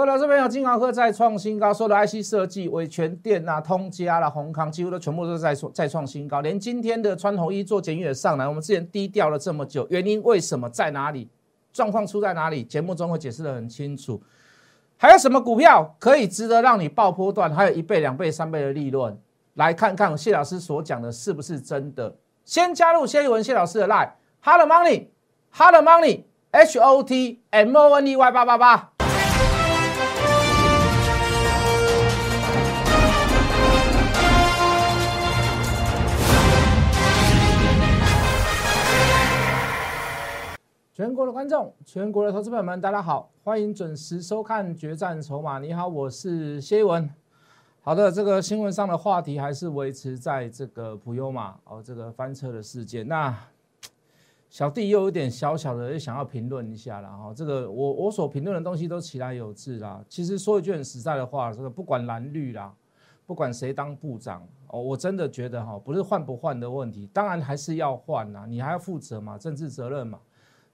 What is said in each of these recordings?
各位老师朋友，金豪科再创新高，所有的 IC 设计、伟全电啊、通家啦、宏康，几乎都全部都在创再创新高。连今天的穿红衣做简约上来，我们之前低调了这么久，原因为什么？在哪里？状况出在哪里？节目中会解释的很清楚。还有什么股票可以值得让你爆波段？还有一倍、两倍、三倍的利润？来看看谢老师所讲的是不是真的？先加入谢一文谢老师的 line，Hot Money，Hot Money，H O T M O N E Y 八八八。全国的观众，全国的投资朋友们，大家好，欢迎准时收看《决战筹码》。你好，我是谢文。好的，这个新闻上的话题还是维持在这个普优马哦，这个翻车的事件。那小弟又有点小小的想要评论一下了哈。这个我我所评论的东西都起来有致啦。其实说一句很实在的话，这个不管蓝绿啦，不管谁当部长哦，我真的觉得哈，不是换不换的问题，当然还是要换啦，你还要负责嘛，政治责任嘛。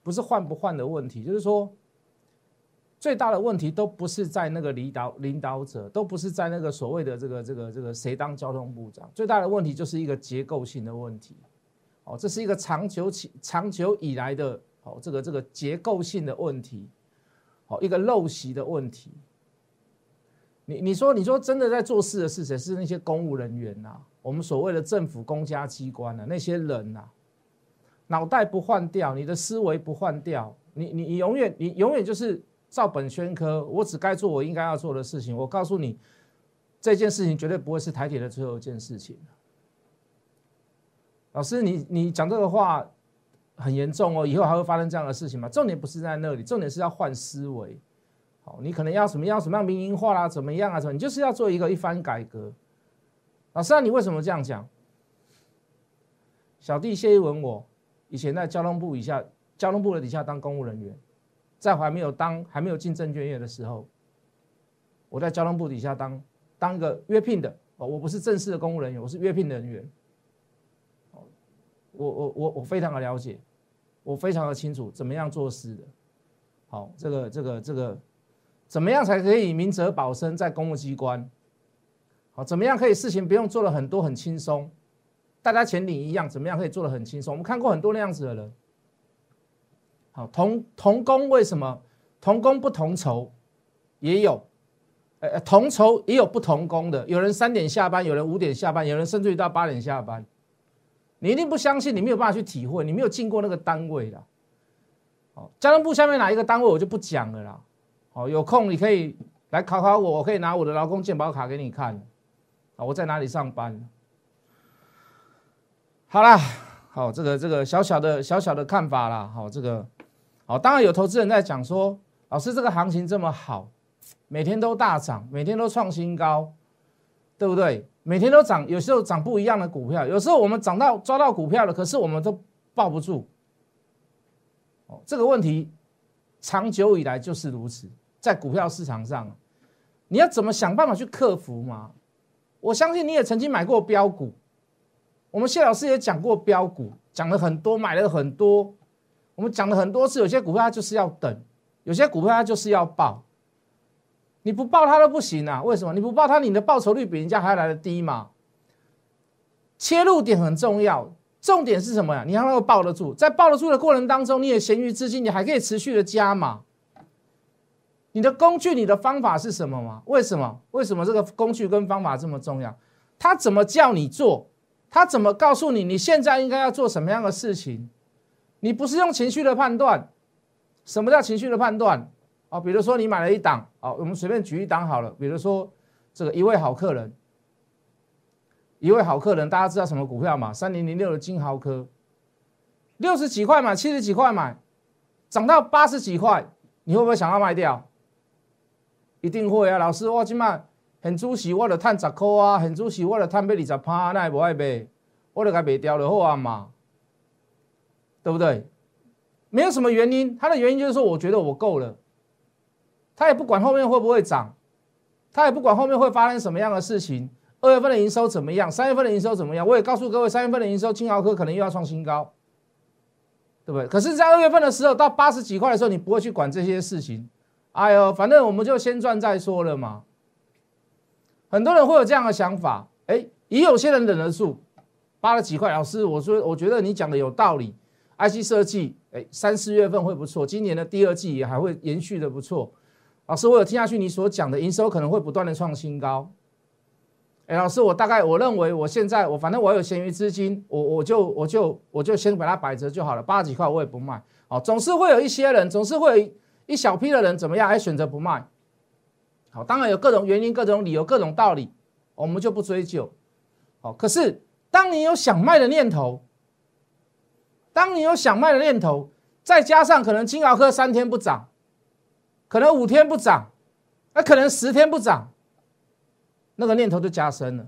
不是换不换的问题，就是说最大的问题都不是在那个领导领导者，都不是在那个所谓的这个这个这个谁当交通部长，最大的问题就是一个结构性的问题。哦，这是一个长久起长久以来的哦，这个这个结构性的问题，哦，一个陋习的问题。你你说你说真的在做事的是谁？是那些公务人员呐，我们所谓的政府公家机关呐，那些人呐。脑袋不换掉，你的思维不换掉，你你你永远你永远就是照本宣科。我只该做我应该要做的事情。我告诉你，这件事情绝对不会是台铁的最后一件事情。老师，你你讲这个话很严重哦，以后还会发生这样的事情吗？重点不是在那里，重点是要换思维。好，你可能要什么要什么样民营化啦，怎么样啊？什么？你就是要做一个一番改革。老师，你为什么这样讲？小弟谢一文我。以前在交通部以下，交通部的底下当公务人员，在还没有当还没有进证券业的时候，我在交通部底下当当一个约聘的哦，我不是正式的公务人员，我是约聘的人员。我我我我非常的了解，我非常的清楚怎么样做事的。好，这个这个这个，怎么样才可以明哲保身在公务机关？好，怎么样可以事情不用做了很多很轻松？大家钱领一样，怎么样可以做得很轻松？我们看过很多那样子的人。好，同同工为什么同工不同酬？也有，呃，同酬也有不同工的。有人三点下班，有人五点下班，有人甚至于到八点下班。你一定不相信，你没有办法去体会，你没有进过那个单位的。好，交通部下面哪一个单位我就不讲了啦。好，有空你可以来考考我，我可以拿我的劳工健保卡给你看。啊，我在哪里上班？好啦，好，这个这个小小的小小的看法啦，好，这个好，当然有投资人在讲说，老师这个行情这么好，每天都大涨，每天都创新高，对不对？每天都涨，有时候涨不一样的股票，有时候我们涨到抓到股票了，可是我们都抱不住。哦，这个问题长久以来就是如此，在股票市场上，你要怎么想办法去克服嘛？我相信你也曾经买过标股。我们谢老师也讲过标股，讲了很多，买了很多。我们讲了很多次，有些股票它就是要等，有些股票它就是要爆。你不爆它都不行啊！为什么？你不爆它，你的报酬率比人家还来的低嘛？切入点很重要，重点是什么呀？你要能够抱得住，在抱得住的过程当中，你也闲余资金，你还可以持续的加码。你的工具、你的方法是什么吗？为什么？为什么这个工具跟方法这么重要？他怎么叫你做？他怎么告诉你你现在应该要做什么样的事情？你不是用情绪的判断。什么叫情绪的判断？哦，比如说你买了一档，哦，我们随便举一档好了。比如说这个一位好客人，一位好客人，大家知道什么股票吗？三零零六的金豪科，六十几块买，七十几块买，涨到八十几块，你会不会想要卖掉？一定会啊，老师，我今晚。很主席，我著赚十块啊！很主席，我著赚要二十趴，那也无爱卖，我著该卖掉就好啊嘛，对不对？没有什么原因，他的原因就是说，我觉得我够了。他也不管后面会不会涨，他也不管后面会发生什么样的事情。二月份的营收怎么样？三月份的营收怎么样？我也告诉各位，三月份的营收，金豪科可能又要创新高，对不对？可是，在二月份的时候，到八十几块的时候，你不会去管这些事情。哎呦，反正我们就先赚再说了嘛。很多人会有这样的想法，哎，也有些人忍得住，八了几块。老师，我说我觉得你讲的有道理，IC 设计，哎，三四月份会不错，今年的第二季也还会延续的不错。老师，我有听下去你所讲的营收可能会不断的创新高。哎，老师，我大概我认为我现在我反正我有闲余资金，我我就我就我就先把它摆着就好了，八几块我也不卖。哦，总是会有一些人，总是会有一小批的人怎么样，还选择不卖。当然有各种原因、各种理由、各种道理，我们就不追究。好，可是当你有想卖的念头，当你有想卖的念头，再加上可能金鳌科三天不涨，可能五天不涨，那可能十天不涨。那个念头就加深了，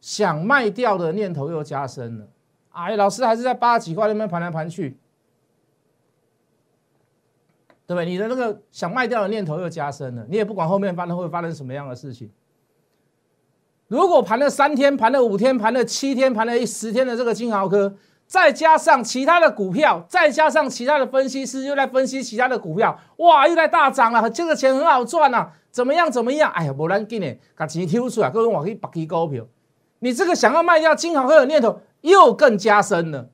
想卖掉的念头又加深了。哎，老师还是在八几块那边盘来盘去，对不对？你的那个想卖掉的念头又加深了，你也不管后面发生会发生什么样的事情。如果盘了三天、盘了五天、盘了七天、盘了十天的这个金豪科，再加上其他的股票，再加上其他的分析师又在分析其他的股票，哇，又在大涨了，这个钱很好赚啊！怎么样？怎么样？哎呀，无咱紧的，把钱抽出来，各位我可以把起股票。你这个想要卖掉金豪科的念头又更加深了，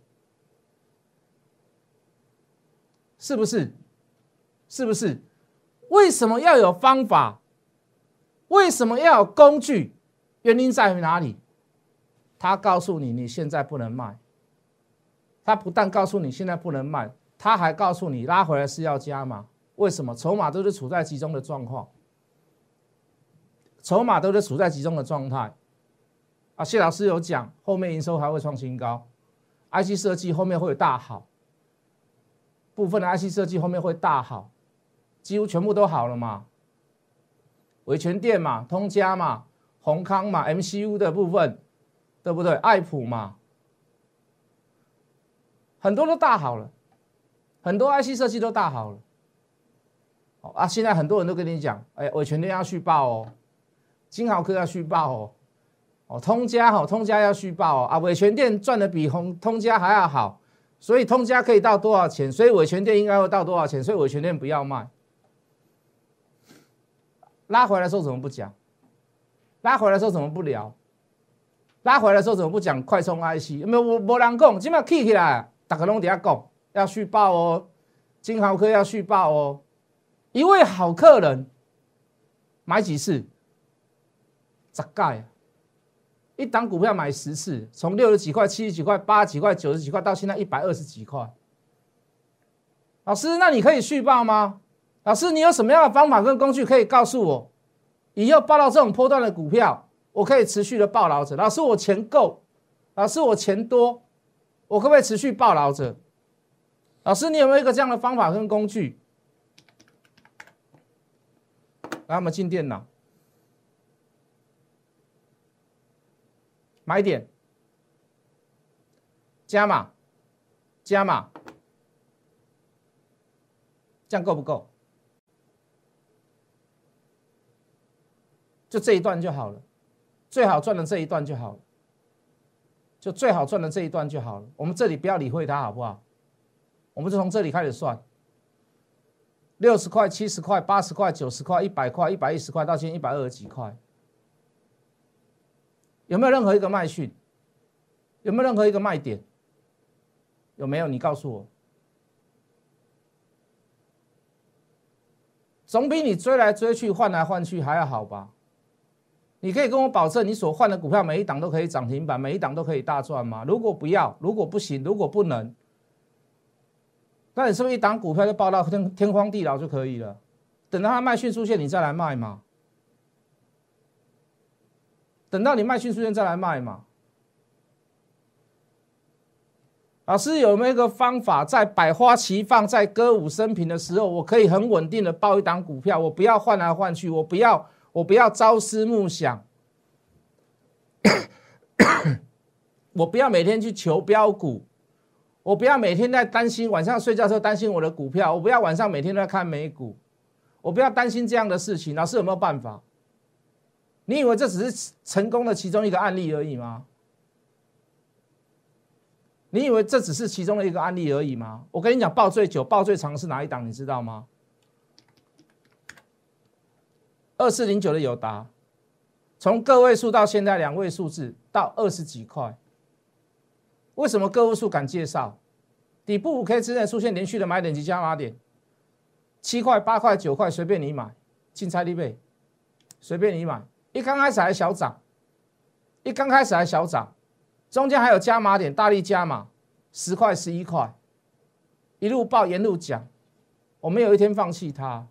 是不是？是不是？为什么要有方法？为什么要有工具？原因在于哪里？他告诉你你现在不能卖，他不但告诉你现在不能卖，他还告诉你拉回来是要加码。为什么？筹码都是处在集中的状况。筹码都是处在集中的状态，啊，谢老师有讲，后面营收还会创新高，IC 设计后面会有大好，部分的 IC 设计后面会大好，几乎全部都好了嘛，维权店嘛，通家嘛，宏康嘛，MCU 的部分，对不对？爱普嘛，很多都大好了，很多 IC 设计都大好了，啊，现在很多人都跟你讲，哎，维权店要续报哦。金豪科要续报哦，哦，通家哈，通家要续报哦，啊，伟全店赚的比通通家还要好，所以通家可以到多少钱？所以伟全店应该会到多少钱？所以伟全店不要卖，拉回来的时候怎么不讲？拉回来的时候怎么不聊？拉回来的时候怎么不讲快充 IC？没有，我没人讲，今麦起起来，大家拢底下讲要续报哦，金豪科要续报哦，一位好客人买几次？十盖，一档股票买十次，从六十几块、七十几块、八十几块、九十几块，到现在一百二十几块。老师，那你可以续报吗？老师，你有什么样的方法跟工具可以告诉我，以后报到这种波段的股票，我可以持续的报牢着？老师，我钱够，老师，我钱多，我可不可以持续报牢着？老师，你有没有一个这样的方法跟工具？来，我们进电脑。买点，加码，加码，这样够不够？就这一段就好了，最好赚的这一段就好了，就最好赚的这一段就好了。我们这里不要理会它，好不好？我们就从这里开始算，六十块、七十块、八十块、九十块、一百块、一百一十块，到现在一百二十几块。有没有任何一个卖讯？有没有任何一个卖点？有没有？你告诉我，总比你追来追去、换来换去还要好吧？你可以跟我保证，你所换的股票每一档都可以涨停板，每一档都可以大赚吗？如果不要，如果不行，如果不能，那你是不是一档股票就报到天天荒地老就可以了？等到它卖讯出现，你再来卖嘛？等到你卖讯出现再来卖嘛？老师有没有一个方法，在百花齐放、在歌舞升平的时候，我可以很稳定的报一档股票，我不要换来换去，我不要我不要朝思暮想，我不要每天去求标股，我不要每天在担心晚上睡觉时候担心我的股票，我不要晚上每天都在看美股，我不要担心这样的事情。老师有没有办法？你以为这只是成功的其中一个案例而已吗？你以为这只是其中的一个案例而已吗？我跟你讲，报最久、报最长是哪一档？你知道吗？二四零九的友达，从个位数到现在两位数字到二十几块，为什么个位数敢介绍？底部五 K 之内出现连续的买点及加码点，七块、八块、九块随便你买，进菜立贝随便你买，一刚开始还小涨，一刚开始还小涨，中间还有加码点，大力加码，十块、十一块，一路报沿路讲，我没有一天放弃它。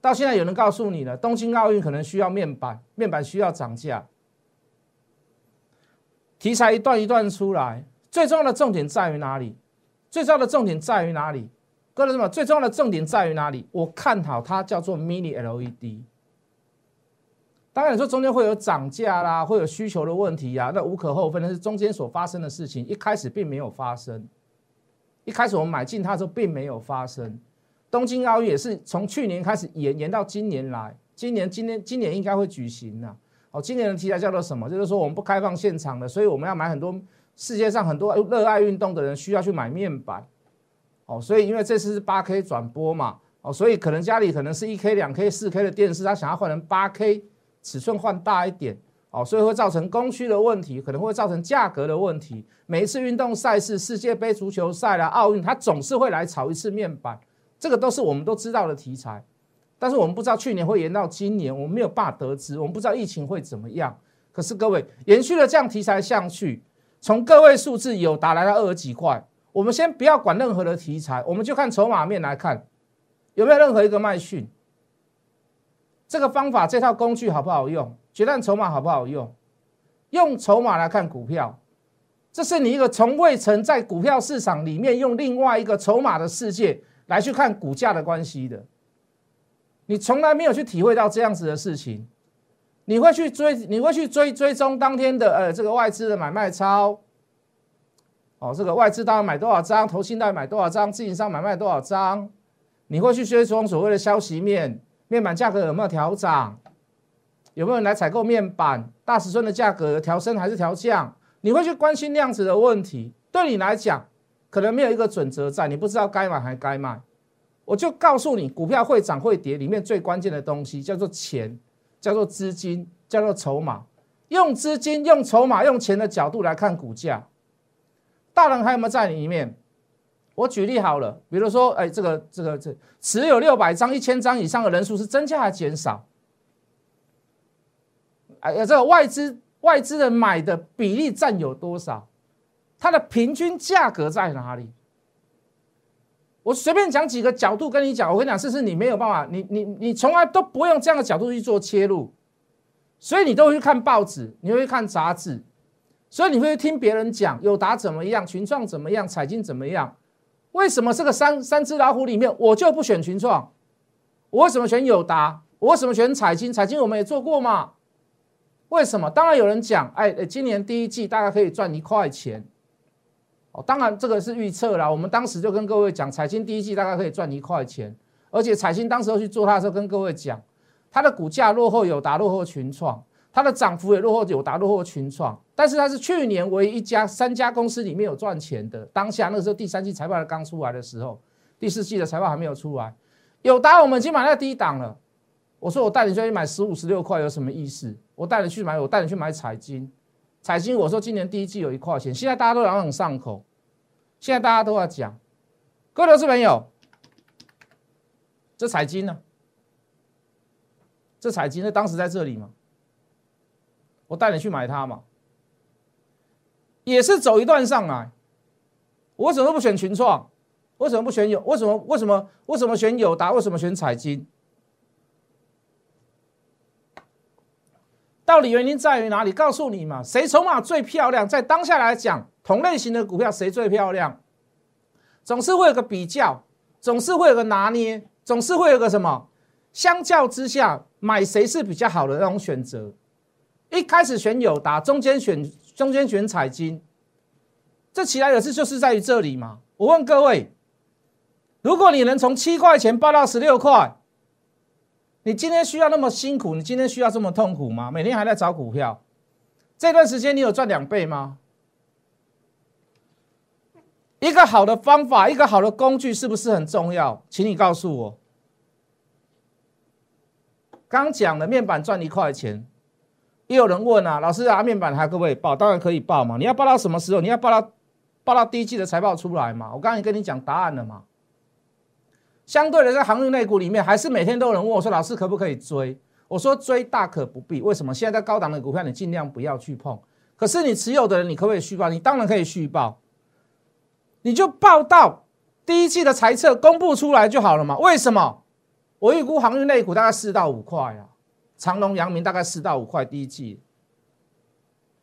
到现在有人告诉你了，东京奥运可能需要面板，面板需要涨价，题材一段一段出来，最重要的重点在于哪里？最重要的重点在于哪里？各位什么？最重要的重点在于哪里？我看好它叫做 Mini LED。当然你说中间会有涨价啦，会有需求的问题呀，那无可厚非，那是中间所发生的事情。一开始并没有发生，一开始我们买进它的时候并没有发生。东京奥运也是从去年开始延延到今年来，今年今年今年应该会举行了。哦，今年的题材叫做什么？就是说我们不开放现场的，所以我们要买很多。世界上很多热爱运动的人需要去买面板，哦，所以因为这次是八 K 转播嘛，哦，所以可能家里可能是一 K、两 K、四 K 的电视，他想要换成八 K，尺寸换大一点，哦，所以会造成供需的问题，可能会造成价格的问题。每一次运动赛事，世界杯、足球赛啦、奥运，它总是会来炒一次面板，这个都是我们都知道的题材。但是我们不知道去年会延到今年，我们没有办法得知，我们不知道疫情会怎么样。可是各位，延续了这样题材下去。从个位数字有达来到二十几块，我们先不要管任何的题材，我们就看筹码面来看，有没有任何一个卖讯？这个方法这套工具好不好用？决战筹码好不好用？用筹码来看股票，这是你一个从未曾在股票市场里面用另外一个筹码的世界来去看股价的关系的，你从来没有去体会到这样子的事情。你会去追，你会去追追踪当天的呃这个外资的买卖超，哦，这个外资大概买多少张，投信到底买多少张，自营商买卖多少张？你会去追踪所谓的消息面，面板价格有没有调涨？有没有人来采购面板？大尺寸的价格调升还是调降？你会去关心量子的问题？对你来讲，可能没有一个准则在，你不知道该买还该卖。我就告诉你，股票会涨会跌，里面最关键的东西叫做钱。叫做资金，叫做筹码，用资金、用筹码、用钱的角度来看股价，大人还有没有在里面？我举例好了，比如说，哎，这个、这个、这持有六百张、一千张以上的人数是增加还是减少？哎呀，这个外资外资的买的比例占有多少？它的平均价格在哪里？我随便讲几个角度跟你讲，我跟你讲，这是你没有办法，你你你从来都不用这样的角度去做切入，所以你都会去看报纸，你会看杂志，所以你会听别人讲友达怎么样，群创怎么样，彩金怎么样？为什么这个三三只老虎里面我就不选群创？我为什么选友达？我为什么选彩金？彩金我们也做过嘛？为什么？当然有人讲，哎，今年第一季大概可以赚一块钱。哦，当然这个是预测啦。我们当时就跟各位讲，彩金第一季大概可以赚一块钱，而且彩金当时候去做它的时候，跟各位讲，它的股价落后友达，落后群创，它的涨幅也落后友达，落后群创。但是它是去年唯一一家三家公司里面有赚钱的。当下那个时候第三季财报刚出来的时候，第四季的财报还没有出来，友达我们已经买在低档了。我说我带你去买十五十六块有什么意思？我带你去买，我带你去买彩金。彩金，我说今年第一季有一块钱，现在大家都朗朗上口，现在大家都要讲，各位投资朋友，这彩金呢？这彩金呢？当时在这里嘛，我带你去买它嘛，也是走一段上来，我为什么不选群创？为什么不选友？为什么？为什么？为什么选友达？为什么选彩金？到底原因在于哪里？告诉你嘛，谁筹码最漂亮？在当下来讲，同类型的股票谁最漂亮？总是会有个比较，总是会有个拿捏，总是会有个什么？相较之下，买谁是比较好的那种选择？一开始选友达，中间选中间选彩金，这起来的事就是在于这里嘛。我问各位，如果你能从七块钱报到十六块？你今天需要那么辛苦？你今天需要这么痛苦吗？每天还在找股票，这段时间你有赚两倍吗？一个好的方法，一个好的工具，是不是很重要？请你告诉我。刚讲的面板赚一块钱，也有人问啊，老师啊，面板还可不可以报？当然可以报嘛。你要报到什么时候？你要报到报到第一季的财报出来嘛？我刚才跟你讲答案了嘛。相对的，在航运类股里面，还是每天都有人问我说，老师可不可以追？我说追大可不必。为什么？现在在高档的股票，你尽量不要去碰。可是你持有的人，你可不可以续报？你当然可以续报，你就报到第一季的财测公布出来就好了嘛。为什么？我预估航运类股大概四到五块啊，长隆、阳明大概四到五块第一季。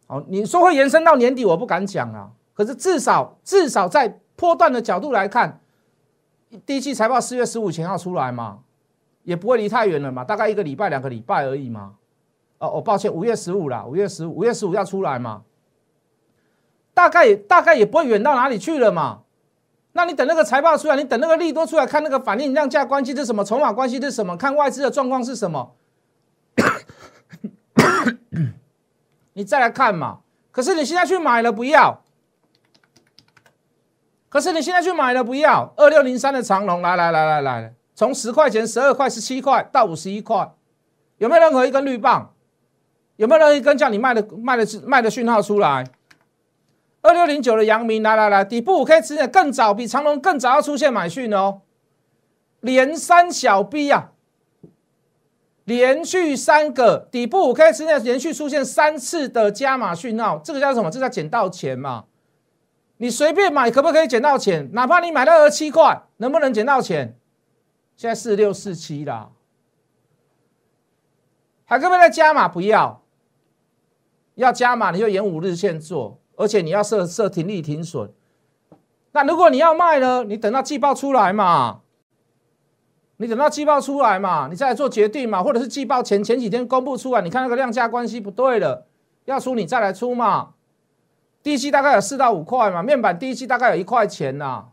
好，你说会延伸到年底，我不敢讲啊。可是至少至少在波段的角度来看，第一季财报四月十五前要出来嘛，也不会离太远了嘛，大概一个礼拜、两个礼拜而已嘛。哦，我抱歉，五月十五啦，五月十五，五月十五要出来嘛，大概大概也不会远到哪里去了嘛。那你等那个财报出来，你等那个利多出来，看那个反应量价关系是什么，筹码关系是什么，看外资的状况是什么，你再来看嘛。可是你现在去买了不要，可是你现在去买了不要。二六零三的长龙，来来来来来，从十块钱、十二块、十七块到五十一块，有没有任何一根绿棒？有没有任何一根叫你卖的卖的卖的讯号出来？二六零九的阳明，来来来，底部五 K 之内更早，比长隆更早要出现买讯哦，连三小 B 啊，连续三个底部五 K 之内连续出现三次的加码讯号，这个叫什么？这叫捡到钱嘛？你随便买可不可以捡到钱？哪怕你买到二十七块，能不能捡到钱？现在四六四七啦，还可不可以再加码？不要，要加码你就沿五日线做。而且你要设设停利停损，那如果你要卖呢？你等到季报出来嘛，你等到季报出来嘛，你再来做决定嘛，或者是季报前前几天公布出来，你看那个量价关系不对了，要出你再来出嘛。第一期大概有四到五块嘛，面板第一期大概有一块钱呐，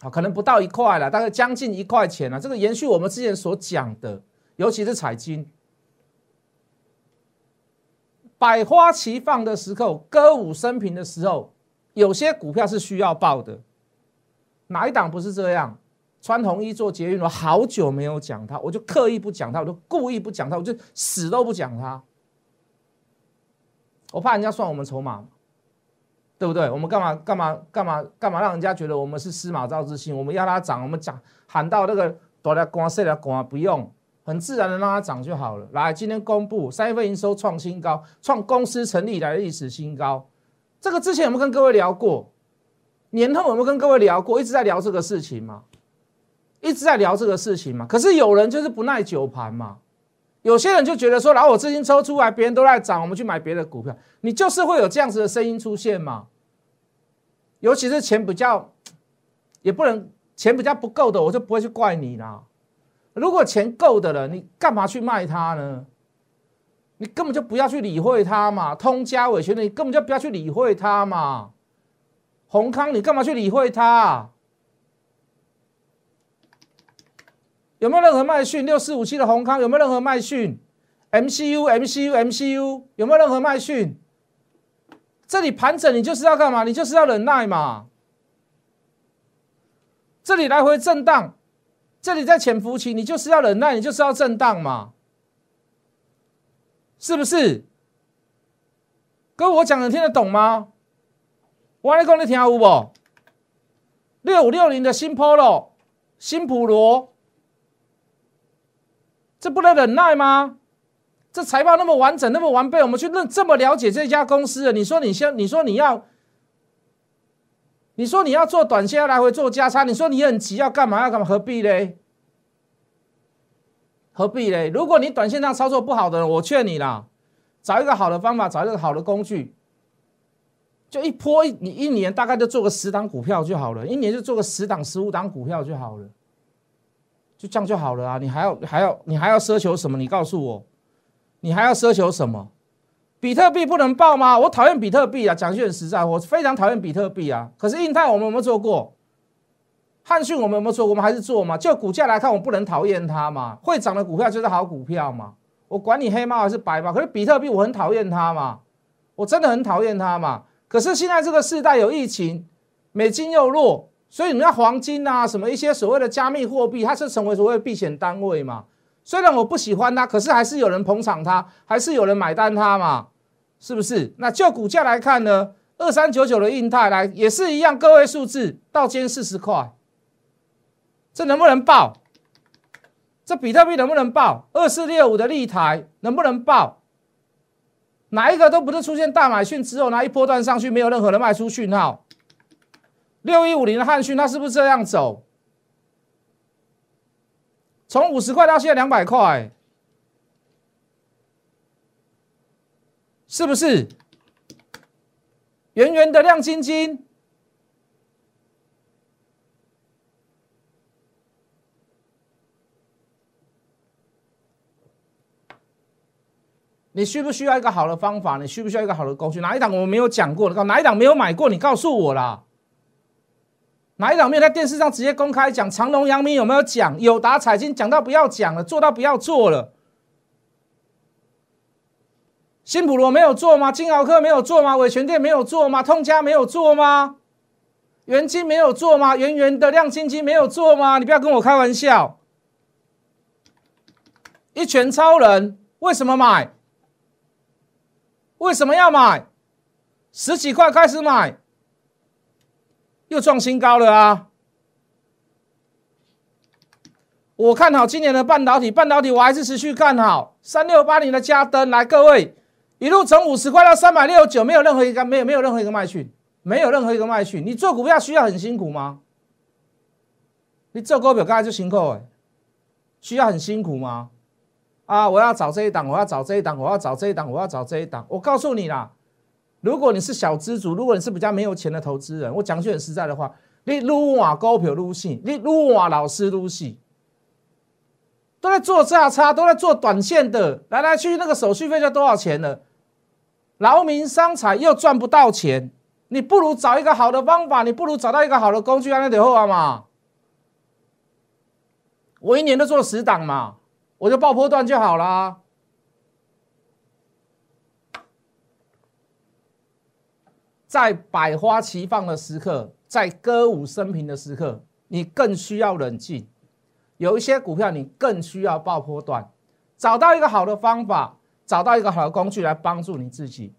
啊，可能不到一块了，大概将近一块钱了。这个延续我们之前所讲的，尤其是彩金。百花齐放的时候，歌舞升平的时候，有些股票是需要报的。哪一档不是这样？穿红衣做捷运，我好久没有讲它，我就刻意不讲它，我就故意不讲它，我就死都不讲它。我怕人家算我们筹码，对不对？我们干嘛干嘛干嘛干嘛让人家觉得我们是司马昭之心？我们要它涨，我们讲喊到那个大了光碎了光，不用。很自然的让它涨就好了。来，今天公布三月份营收创新高，创公司成立以来的历史新高。这个之前有没有跟各位聊过？年后有没有跟各位聊过？一直在聊这个事情嘛，一直在聊这个事情嘛。可是有人就是不耐久盘嘛，有些人就觉得说，然后我资金抽出来，别人都在涨，我们去买别的股票。你就是会有这样子的声音出现嘛？尤其是钱比较，也不能钱比较不够的，我就不会去怪你啦。如果钱够的了，你干嘛去卖它呢？你根本就不要去理会它嘛。通家伟学的，你根本就不要去理会它嘛。宏康，你干嘛去理会它？有没有任何卖讯？六四五七的宏康有没有任何卖讯？MCU，MCU，MCU 有没有任何卖讯？这里盘整，你就是要干嘛？你就是要忍耐嘛。这里来回震荡。这里在潜伏期，你就是要忍耐，你就是要震荡嘛，是不是？哥，我讲的听得懂吗？我来讲你听有不？六五六零的新 Polo、新普罗，这不能忍耐吗？这财报那么完整、那么完备，我们去认这么了解这家公司，你说你先，你说你要。你说你要做短线，要来回做加差，你说你很急，要干嘛？要干嘛？何必嘞？何必嘞？如果你短线上操作不好的，我劝你啦，找一个好的方法，找一个好的工具，就一波你一年大概就做个十档股票就好了，一年就做个十档、十五档股票就好了，就这样就好了啊！你还要还要你还要奢求什么？你告诉我，你还要奢求什么？比特币不能爆吗？我讨厌比特币啊！讲句很实在，我非常讨厌比特币啊！可是印泰我们有没有做过？汉讯我们有没有做？我们还是做嘛？就股价来看，我不能讨厌它嘛。会涨的股票就是好股票嘛。我管你黑猫还是白猫。可是比特币我很讨厌它嘛，我真的很讨厌它嘛。可是现在这个时代有疫情，美金又弱，所以你看黄金啊什么一些所谓的加密货币，它是成为所谓的避险单位嘛。虽然我不喜欢它，可是还是有人捧场它，还是有人买单它嘛，是不是？那就股价来看呢，二三九九的印泰来也是一样，个位数字到今四十块，这能不能爆？这比特币能不能爆？二四六五的立台能不能爆？哪一个都不是出现大买讯之后，那一波段上去，没有任何人卖出讯号。六一五零的汉讯，它是不是这样走？从五十块到现在两百块，是不是？圆圆的亮晶晶，你需不需要一个好的方法？你需不需要一个好的工具？哪一档我没有讲过？哪一档没有买过？你告诉我啦。哪一档没有在电视上直接公开讲？长隆、阳明有没有讲？友达、彩金讲到不要讲了，做到不要做了。新普罗没有做吗？金豪科没有做吗？伟全店没有做吗？通家没有做吗？元金没有做吗？圆圆的亮晶晶没有做吗？你不要跟我开玩笑。一拳超人为什么买？为什么要买？十几块开始买。又创新高了啊！我看好今年的半导体，半导体我还是持续看好三六八零的加登。来，各位，一路从五十块到三百六十九，没有任何一个没有没有任何一个卖去，没有任何一个卖去。你做股票需要很辛苦吗？你做股票刚才就辛苦哎，需要很辛苦吗？啊，我要找这一档，我要找这一档，我要找这一档，我要找这一档。我告诉你啦。如果你是小资主，如果你是比较没有钱的投资人，我讲句很实在的话，你撸瓦高票撸戏，你撸瓦老师撸戏，都在做价差，都在做短线的，来来去去那个手续费就多少钱了？劳民伤财又赚不到钱，你不如找一个好的方法，你不如找到一个好的工具，那得好嘛。我一年都做十档嘛，我就爆破段就好啦。在百花齐放的时刻，在歌舞升平的时刻，你更需要冷静。有一些股票，你更需要爆破段，找到一个好的方法，找到一个好的工具来帮助你自己。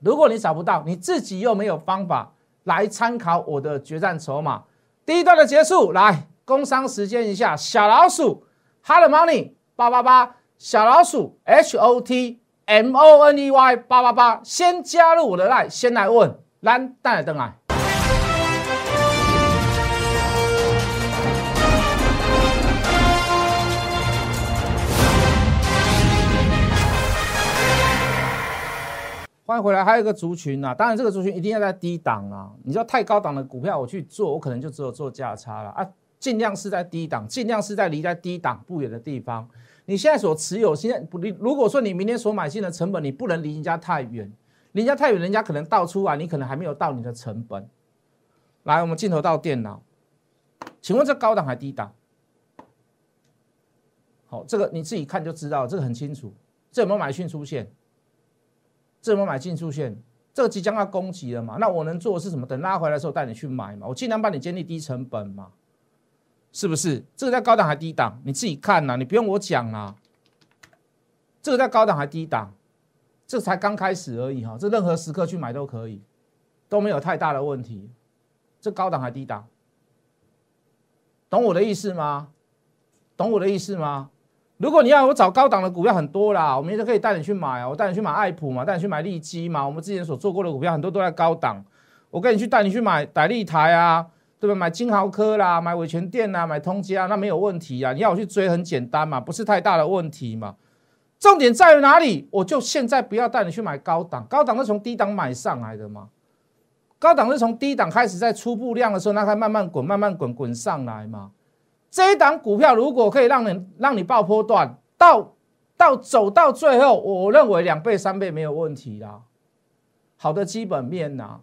如果你找不到，你自己又没有方法来参考我的决战筹码。第一段的结束，来工商时间一下，小老鼠 Hot Money 八八八，小老鼠 H O T。M O N E Y 八八八，先加入我的 line，先来问蓝带来灯来。欢迎回来，还有一个族群啊，当然这个族群一定要在低档啊。你知道太高档的股票我去做，我可能就只有做价差了啊，尽量是在低档，尽量是在离在低档不远的地方。你现在所持有，现在不，你如果说你明天所买进的成本，你不能离人家太远，离人家太远，人家可能倒出来，你可能还没有到你的成本。来，我们镜头到电脑，请问这高档还低档？好，这个你自己看就知道，这个很清楚。这有没有买进出现？这有没有买进出现？这个即将要攻击了嘛？那我能做的是什么？等拉回来的时候带你去买嘛？我尽量帮你建立低成本嘛？是不是这个在高档还低档？你自己看呐，你不用我讲啦。这个在高档还低档，这才刚开始而已哈。这任何时刻去买都可以，都没有太大的问题。这高档还低档，懂我的意思吗？懂我的意思吗？如果你要我找高档的股票很多啦，我明天可以带你去买啊。我带你去买爱普嘛，带你去买利基嘛。我们之前所做过的股票很多都在高档，我跟你去带你去买百利台啊。对吧？买金豪科啦，买伟全店啦，买通家，那没有问题啊。你要我去追，很简单嘛，不是太大的问题嘛。重点在于哪里？我就现在不要带你去买高档，高档是从低档买上来的嘛。高档是从低档开始，在初步量的时候，那它慢慢滚，慢慢滚，滚上来嘛。这一档股票如果可以让你让你爆波段，到到走到最后，我认为两倍三倍没有问题啦。好的基本面呐。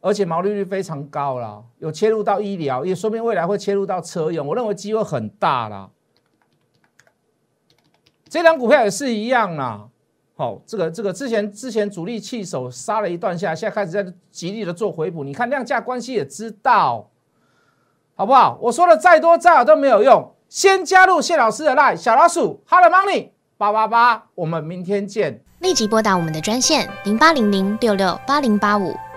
而且毛利率非常高了，有切入到医疗，也说明未来会切入到车用，我认为机会很大啦。这张股票也是一样啦。好，这个这个之前之前主力弃手杀了一段下，现在开始在极力的做回补。你看量价关系也知道，好不好？我说的再多再好都没有用，先加入谢老师的 line 小老鼠 Hello Money 八八八，我们明天见。立即拨打我们的专线零八零零六六八零八五